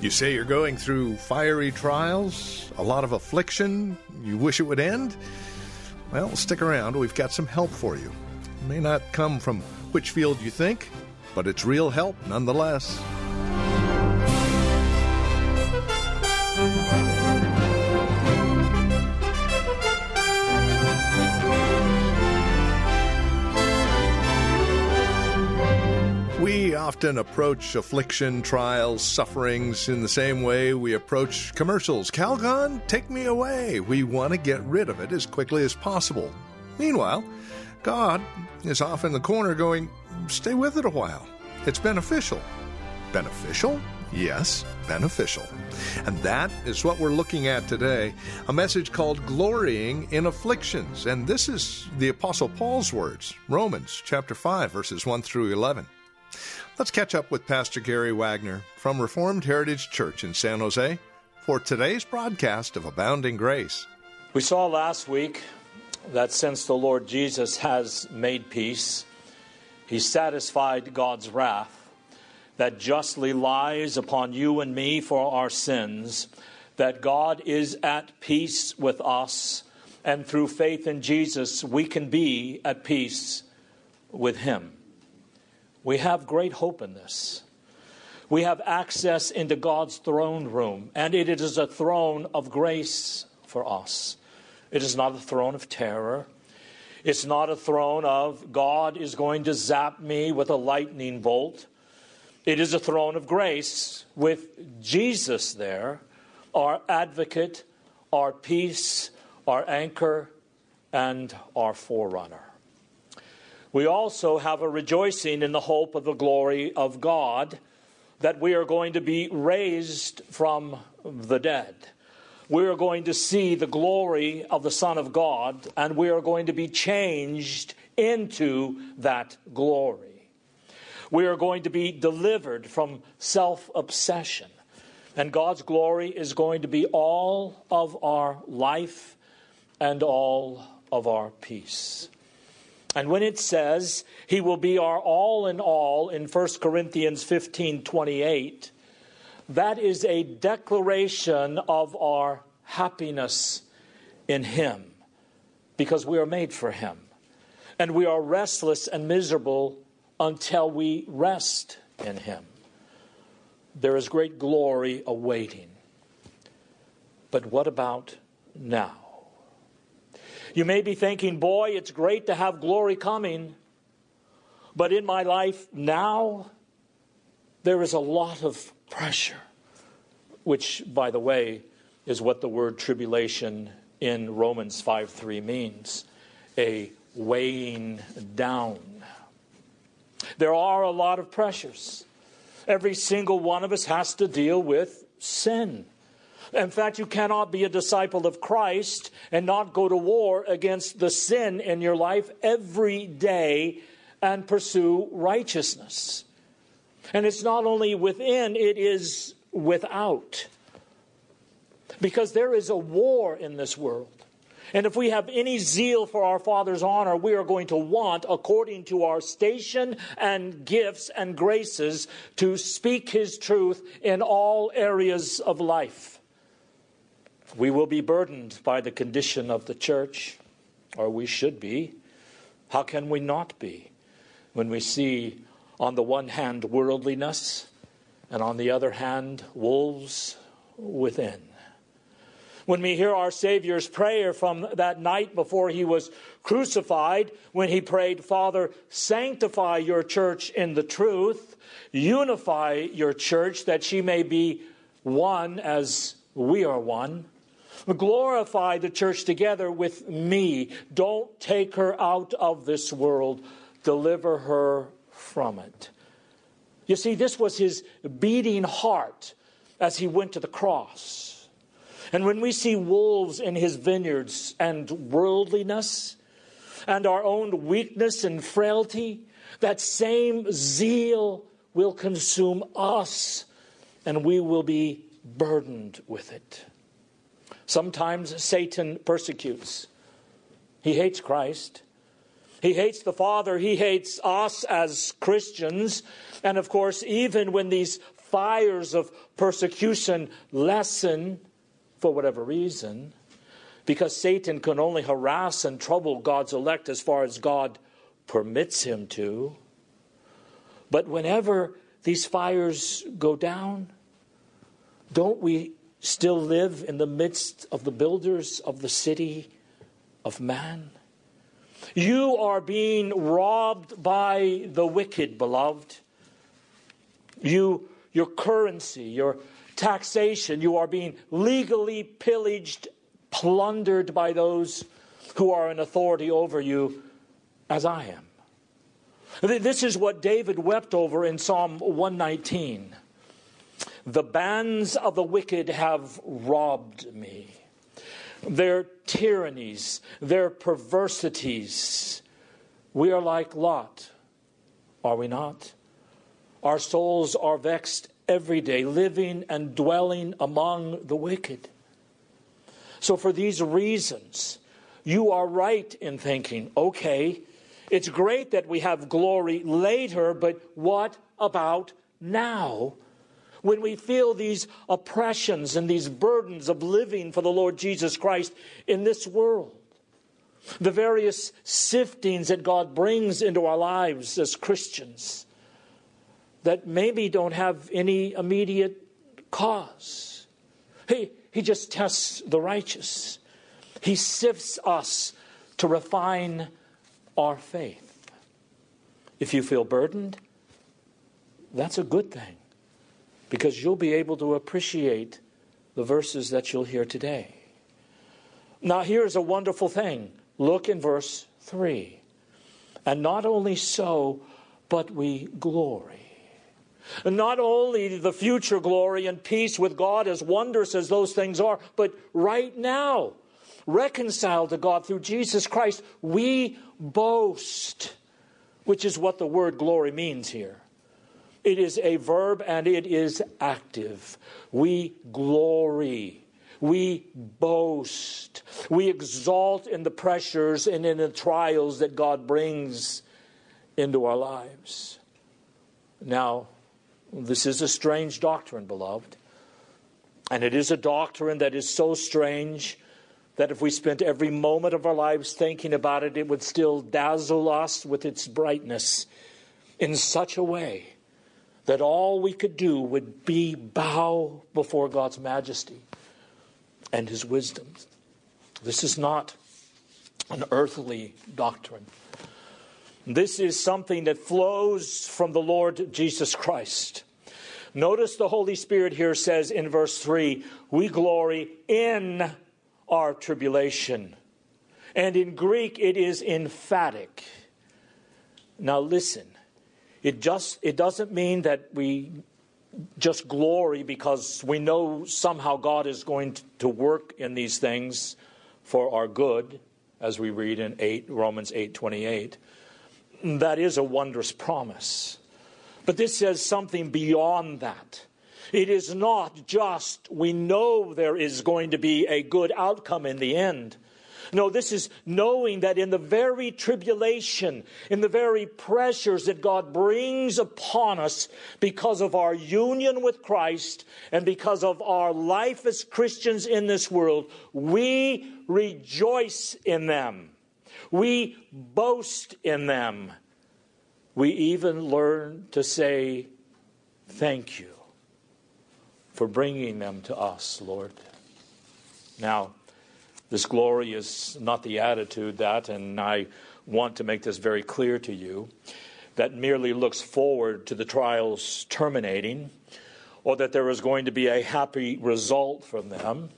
You say you're going through fiery trials, a lot of affliction, you wish it would end? Well, stick around. We've got some help for you. It may not come from which field you think, but it's real help nonetheless. Often approach affliction, trials, sufferings in the same way we approach commercials. Calgon, take me away. We want to get rid of it as quickly as possible. Meanwhile, God is off in the corner going, stay with it a while. It's beneficial. Beneficial? Yes, beneficial. And that is what we're looking at today a message called Glorying in Afflictions. And this is the Apostle Paul's words, Romans chapter 5, verses 1 through 11. Let's catch up with Pastor Gary Wagner from Reformed Heritage Church in San Jose for today's broadcast of Abounding Grace. We saw last week that since the Lord Jesus has made peace, he satisfied God's wrath that justly lies upon you and me for our sins, that God is at peace with us, and through faith in Jesus, we can be at peace with him. We have great hope in this. We have access into God's throne room, and it is a throne of grace for us. It is not a throne of terror. It's not a throne of God is going to zap me with a lightning bolt. It is a throne of grace with Jesus there, our advocate, our peace, our anchor, and our forerunner. We also have a rejoicing in the hope of the glory of God that we are going to be raised from the dead. We are going to see the glory of the Son of God, and we are going to be changed into that glory. We are going to be delivered from self obsession, and God's glory is going to be all of our life and all of our peace. And when it says he will be our all in all in 1 Corinthians 15 28, that is a declaration of our happiness in him because we are made for him. And we are restless and miserable until we rest in him. There is great glory awaiting. But what about now? You may be thinking, boy, it's great to have glory coming, but in my life now, there is a lot of pressure, which, by the way, is what the word tribulation in Romans 5 3 means a weighing down. There are a lot of pressures. Every single one of us has to deal with sin. In fact, you cannot be a disciple of Christ and not go to war against the sin in your life every day and pursue righteousness. And it's not only within, it is without. Because there is a war in this world. And if we have any zeal for our Father's honor, we are going to want, according to our station and gifts and graces, to speak His truth in all areas of life. We will be burdened by the condition of the church, or we should be. How can we not be when we see, on the one hand, worldliness, and on the other hand, wolves within? When we hear our Savior's prayer from that night before he was crucified, when he prayed, Father, sanctify your church in the truth, unify your church that she may be one as we are one. Glorify the church together with me. Don't take her out of this world. Deliver her from it. You see, this was his beating heart as he went to the cross. And when we see wolves in his vineyards and worldliness and our own weakness and frailty, that same zeal will consume us and we will be burdened with it. Sometimes Satan persecutes. He hates Christ. He hates the Father. He hates us as Christians. And of course, even when these fires of persecution lessen for whatever reason, because Satan can only harass and trouble God's elect as far as God permits him to. But whenever these fires go down, don't we still live in the midst of the builders of the city of man? You are being robbed by the wicked, beloved. You, your currency, your taxation, you are being legally pillaged, plundered by those who are in authority over you, as I am. This is what David wept over in Psalm 119. The bands of the wicked have robbed me. Their tyrannies, their perversities. We are like Lot, are we not? Our souls are vexed every day, living and dwelling among the wicked. So, for these reasons, you are right in thinking, okay, it's great that we have glory later, but what about now? When we feel these oppressions and these burdens of living for the Lord Jesus Christ in this world, the various siftings that God brings into our lives as Christians that maybe don't have any immediate cause. He, he just tests the righteous, He sifts us to refine our faith. If you feel burdened, that's a good thing because you'll be able to appreciate the verses that you'll hear today. Now, here's a wonderful thing. Look in verse 3. And not only so, but we glory. And not only the future glory and peace with God, as wondrous as those things are, but right now, reconciled to God through Jesus Christ, we boast, which is what the word glory means here. It is a verb and it is active. We glory. We boast. We exalt in the pressures and in the trials that God brings into our lives. Now, this is a strange doctrine, beloved. And it is a doctrine that is so strange that if we spent every moment of our lives thinking about it, it would still dazzle us with its brightness in such a way that all we could do would be bow before God's majesty and his wisdom. This is not an earthly doctrine. This is something that flows from the Lord Jesus Christ. Notice the Holy Spirit here says in verse 3 we glory in our tribulation. And in Greek, it is emphatic. Now, listen, it, just, it doesn't mean that we just glory because we know somehow God is going to work in these things for our good, as we read in 8, Romans 8 28. That is a wondrous promise. But this says something beyond that. It is not just we know there is going to be a good outcome in the end. No, this is knowing that in the very tribulation, in the very pressures that God brings upon us because of our union with Christ and because of our life as Christians in this world, we rejoice in them. We boast in them. We even learn to say, Thank you for bringing them to us, Lord. Now, this glory is not the attitude that, and I want to make this very clear to you, that merely looks forward to the trials terminating or that there is going to be a happy result from them.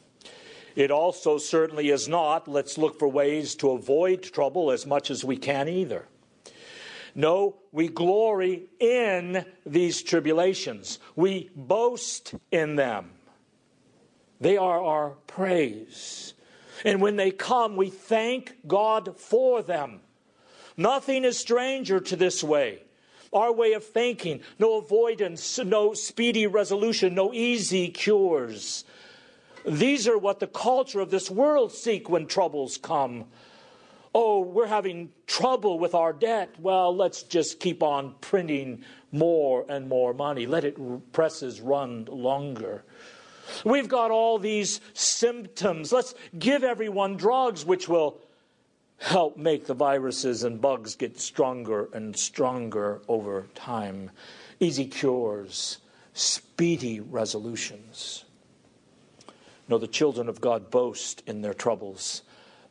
It also certainly is not, let's look for ways to avoid trouble as much as we can either. No, we glory in these tribulations. We boast in them. They are our praise. And when they come, we thank God for them. Nothing is stranger to this way. Our way of thinking, no avoidance, no speedy resolution, no easy cures. These are what the culture of this world seek when troubles come. Oh, we're having trouble with our debt. Well, let's just keep on printing more and more money. Let it presses run longer. We've got all these symptoms. Let's give everyone drugs which will help make the viruses and bugs get stronger and stronger over time. Easy cures, speedy resolutions. No, the children of God boast in their troubles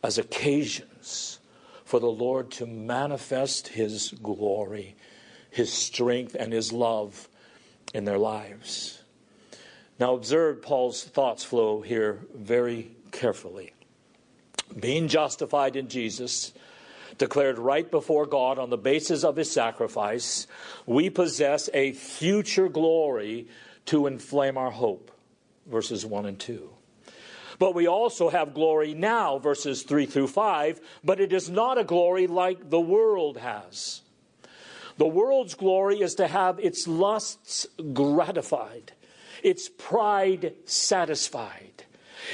as occasions for the Lord to manifest His glory, His strength, and His love in their lives. Now, observe Paul's thoughts flow here very carefully. Being justified in Jesus, declared right before God on the basis of his sacrifice, we possess a future glory to inflame our hope. Verses 1 and 2. But we also have glory now, verses 3 through 5, but it is not a glory like the world has. The world's glory is to have its lusts gratified, its pride satisfied.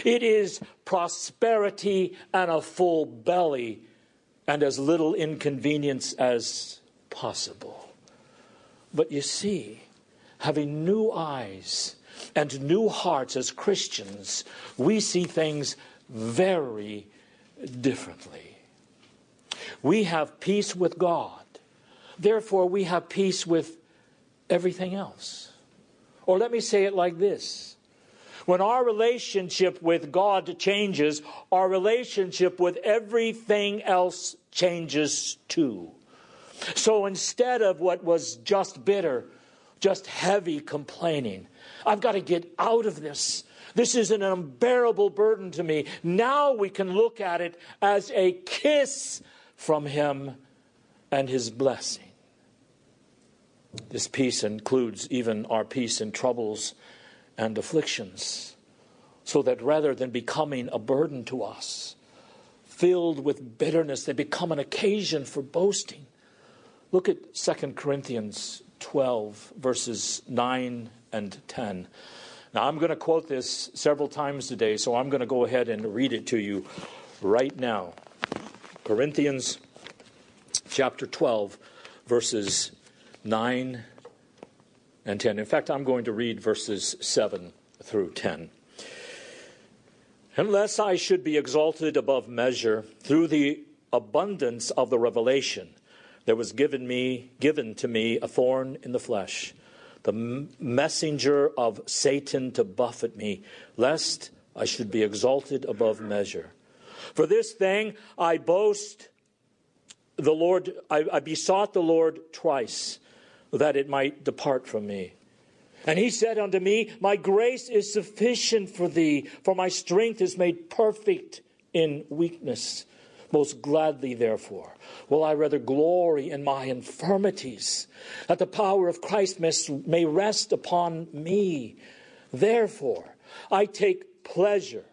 It is prosperity and a full belly and as little inconvenience as possible. But you see, having new eyes, and new hearts as Christians, we see things very differently. We have peace with God. Therefore, we have peace with everything else. Or let me say it like this when our relationship with God changes, our relationship with everything else changes too. So instead of what was just bitter, just heavy complaining, I've got to get out of this. This is an unbearable burden to me. Now we can look at it as a kiss from Him and His blessing. This peace includes even our peace in troubles and afflictions, so that rather than becoming a burden to us, filled with bitterness, they become an occasion for boasting. Look at 2 Corinthians 12, verses 9 and 10. Now, I'm going to quote this several times today, so I'm going to go ahead and read it to you right now. Corinthians chapter 12, verses 9 and 10. In fact, I'm going to read verses 7 through 10. Unless I should be exalted above measure through the abundance of the revelation, there was given me given to me a thorn in the flesh the messenger of Satan to buffet me, lest I should be exalted above measure. For this thing I boast the Lord, I, I besought the Lord twice that it might depart from me. And he said unto me, My grace is sufficient for thee, for my strength is made perfect in weakness. Most gladly, therefore, will I rather glory in my infirmities, that the power of Christ may rest upon me. Therefore, I take pleasure.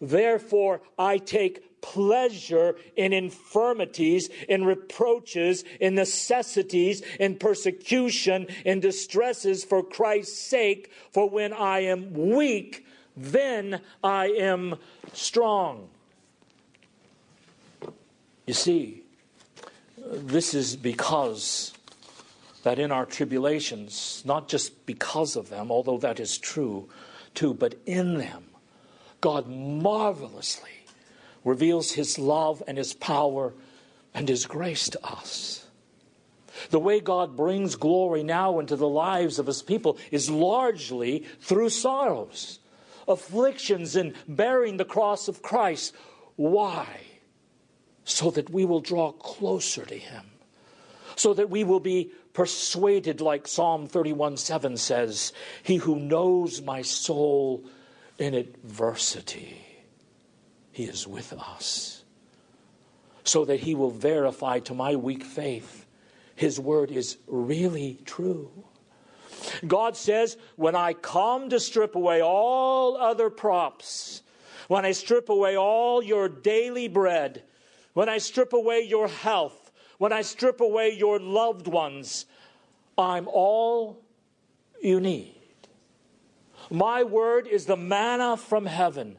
Therefore, I take pleasure in infirmities, in reproaches, in necessities, in persecution, in distresses for Christ's sake. For when I am weak, then I am strong. You see, this is because that in our tribulations, not just because of them, although that is true too, but in them, God marvelously reveals His love and His power and His grace to us. The way God brings glory now into the lives of His people is largely through sorrows, afflictions, and bearing the cross of Christ. Why? so that we will draw closer to Him, so that we will be persuaded, like Psalm 31 7 says, He who knows my soul in adversity, He is with us, so that He will verify to my weak faith His word is really true. God says, when I come to strip away all other props, when I strip away all your daily bread, when I strip away your health, when I strip away your loved ones, I'm all you need. My word is the manna from heaven.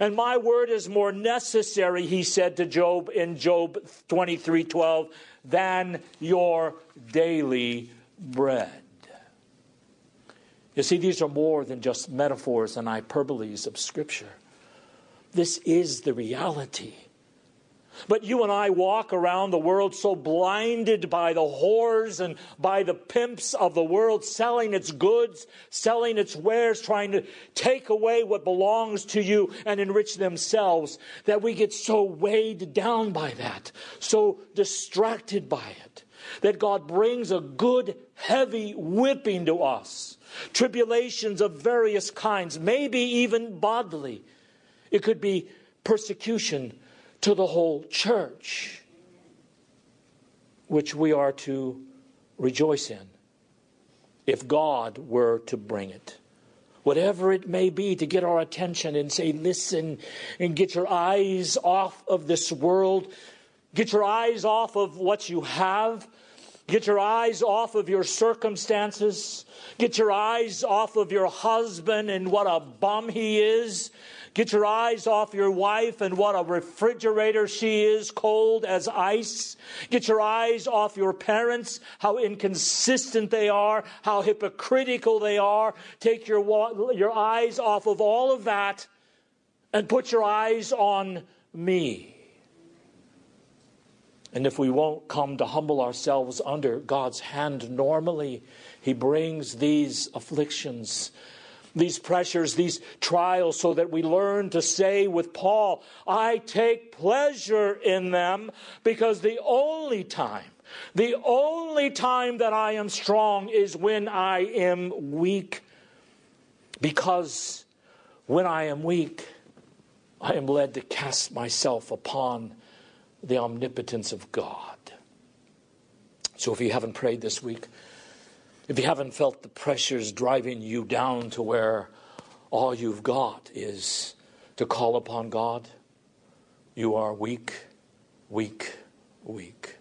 And my word is more necessary, he said to Job in Job 23 12, than your daily bread. You see, these are more than just metaphors and hyperboles of Scripture. This is the reality. But you and I walk around the world so blinded by the whores and by the pimps of the world selling its goods, selling its wares, trying to take away what belongs to you and enrich themselves that we get so weighed down by that, so distracted by it, that God brings a good, heavy whipping to us. Tribulations of various kinds, maybe even bodily. It could be persecution to the whole church, which we are to rejoice in if God were to bring it. Whatever it may be, to get our attention and say, listen, and get your eyes off of this world, get your eyes off of what you have, get your eyes off of your circumstances, get your eyes off of your husband and what a bum he is, Get your eyes off your wife and what a refrigerator she is, cold as ice. Get your eyes off your parents, how inconsistent they are, how hypocritical they are. Take your, your eyes off of all of that and put your eyes on me. And if we won't come to humble ourselves under God's hand normally, He brings these afflictions these pressures, these trials, so that we learn to say with Paul, I take pleasure in them because the only time, the only time that I am strong is when I am weak. Because when I am weak, I am led to cast myself upon the omnipotence of God. So if you haven't prayed this week, if you haven't felt the pressures driving you down to where all you've got is to call upon God, you are weak, weak, weak.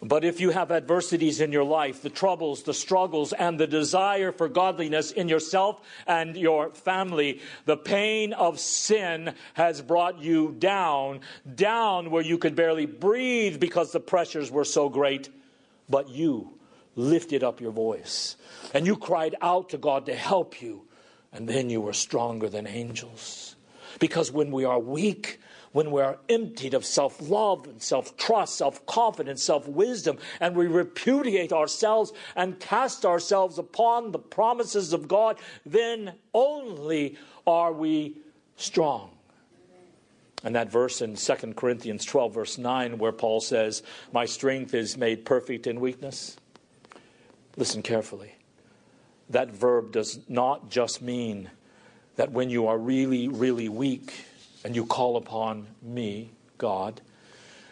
But if you have adversities in your life, the troubles, the struggles, and the desire for godliness in yourself and your family, the pain of sin has brought you down, down where you could barely breathe because the pressures were so great. But you lifted up your voice and you cried out to God to help you, and then you were stronger than angels. Because when we are weak, when we are emptied of self love and self trust, self confidence, self wisdom, and we repudiate ourselves and cast ourselves upon the promises of God, then only are we strong. And that verse in 2 Corinthians 12, verse 9, where Paul says, My strength is made perfect in weakness. Listen carefully. That verb does not just mean that when you are really, really weak and you call upon me, God,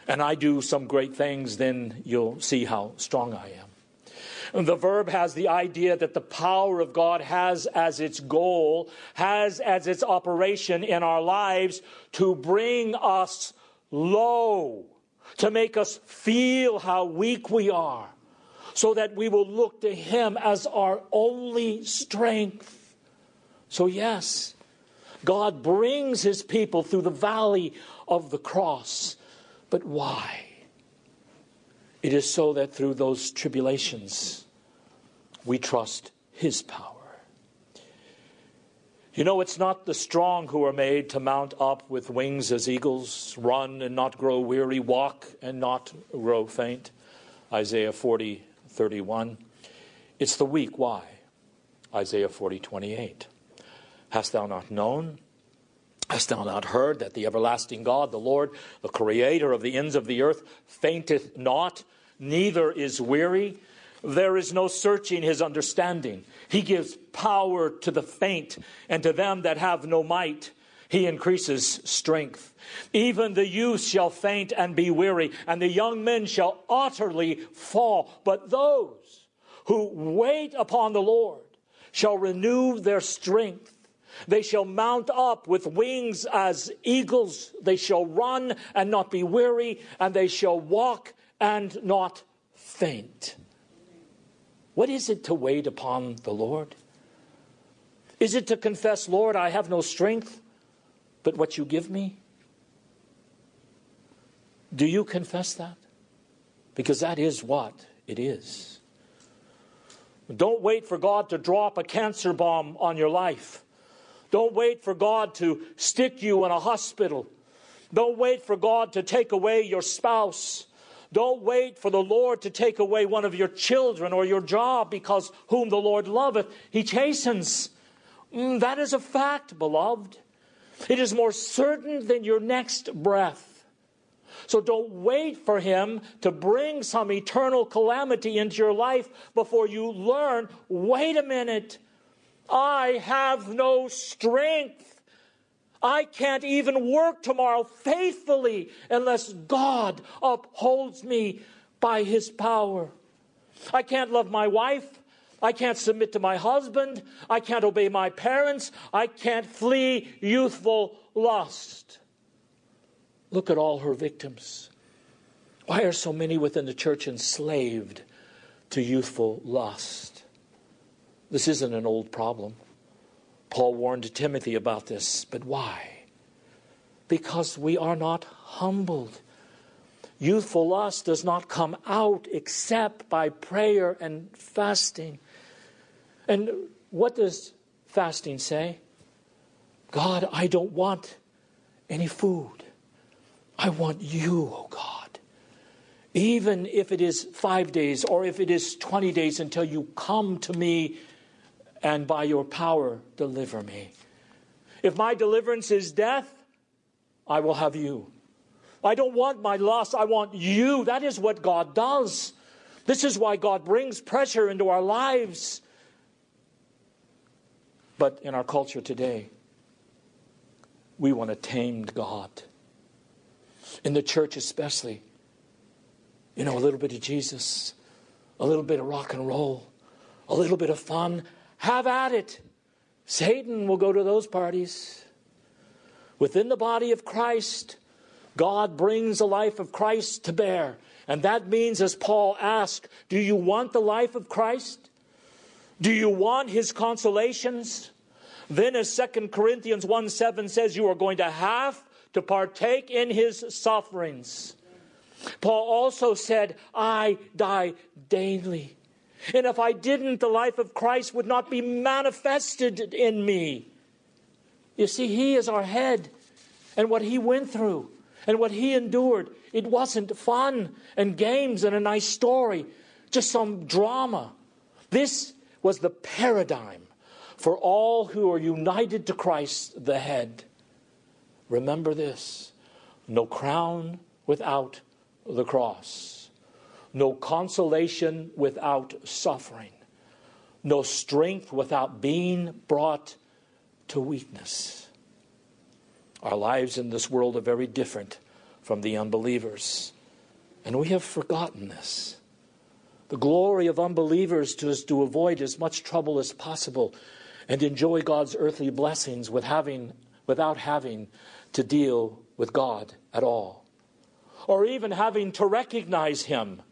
and I do some great things, then you'll see how strong I am. The verb has the idea that the power of God has as its goal, has as its operation in our lives to bring us low, to make us feel how weak we are so that we will look to Him as our only strength. So, yes, God brings His people through the valley of the cross. But why? It is so that through those tribulations, we trust His power. You know, it's not the strong who are made to mount up with wings as eagles, run and not grow weary, walk and not grow faint. Isaiah 40, 31. It's the weak. Why? Isaiah 40, 28. Hast thou not known? Hast thou not heard that the everlasting God, the Lord, the creator of the ends of the earth, fainteth not, neither is weary? There is no searching his understanding. He gives power to the faint and to them that have no might. He increases strength. Even the youth shall faint and be weary, and the young men shall utterly fall. But those who wait upon the Lord shall renew their strength. They shall mount up with wings as eagles. They shall run and not be weary, and they shall walk and not faint. What is it to wait upon the Lord? Is it to confess, Lord, I have no strength, but what you give me? Do you confess that? Because that is what it is. Don't wait for God to drop a cancer bomb on your life. Don't wait for God to stick you in a hospital. Don't wait for God to take away your spouse. Don't wait for the Lord to take away one of your children or your job because whom the Lord loveth, he chastens. Mm, that is a fact, beloved. It is more certain than your next breath. So don't wait for him to bring some eternal calamity into your life before you learn wait a minute. I have no strength. I can't even work tomorrow faithfully unless God upholds me by his power. I can't love my wife. I can't submit to my husband. I can't obey my parents. I can't flee youthful lust. Look at all her victims. Why are so many within the church enslaved to youthful lust? This isn't an old problem. Paul warned Timothy about this, but why? Because we are not humbled. Youthful lust does not come out except by prayer and fasting. And what does fasting say? God, I don't want any food. I want you, oh God. Even if it is five days or if it is 20 days until you come to me and by your power deliver me. If my deliverance is death, I will have you. I don't want my loss, I want you. That is what God does. This is why God brings pressure into our lives. But in our culture today, we want a tamed God. In the church, especially, you know, a little bit of Jesus, a little bit of rock and roll, a little bit of fun, have at it. Satan will go to those parties. Within the body of Christ, God brings the life of Christ to bear. And that means, as Paul asked, do you want the life of Christ? Do you want his consolations? Then, as 2 Corinthians 1 7 says, you are going to have to partake in his sufferings. Paul also said, I die daily. And if I didn't, the life of Christ would not be manifested in me. You see, He is our head. And what He went through and what He endured, it wasn't fun and games and a nice story, just some drama. This was the paradigm for all who are united to Christ, the head. Remember this no crown without the cross no consolation without suffering, no strength without being brought to weakness. Our lives in this world are very different from the unbelievers, and we have forgotten this. The glory of unbelievers is to avoid as much trouble as possible and enjoy God's earthly blessings with having, without having to deal with God at all, or even having to recognize Him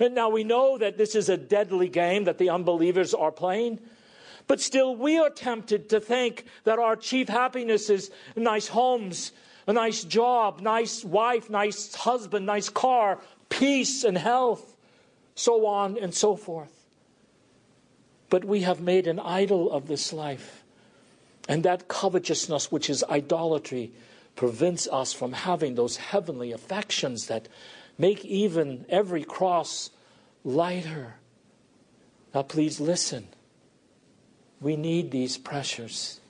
and now we know that this is a deadly game that the unbelievers are playing. But still, we are tempted to think that our chief happiness is nice homes, a nice job, nice wife, nice husband, nice car, peace and health, so on and so forth. But we have made an idol of this life. And that covetousness, which is idolatry, prevents us from having those heavenly affections that Make even every cross lighter. Now, please listen. We need these pressures.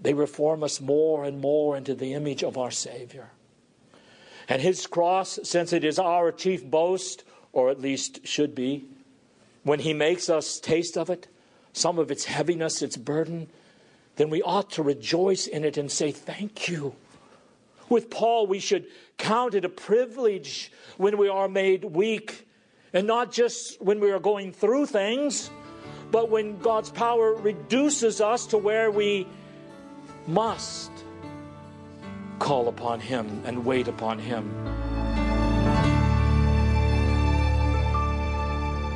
They reform us more and more into the image of our Savior. And His cross, since it is our chief boast, or at least should be, when He makes us taste of it, some of its heaviness, its burden, then we ought to rejoice in it and say, Thank you. With Paul, we should count it a privilege when we are made weak, and not just when we are going through things, but when God's power reduces us to where we must call upon Him and wait upon Him.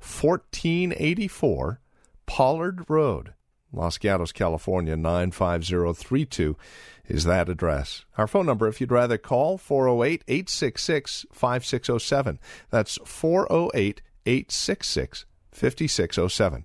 1484 Pollard Road. Los Gatos, California 95032 is that address. Our phone number, if you'd rather call, 408 866 5607. That's 408 866 5607.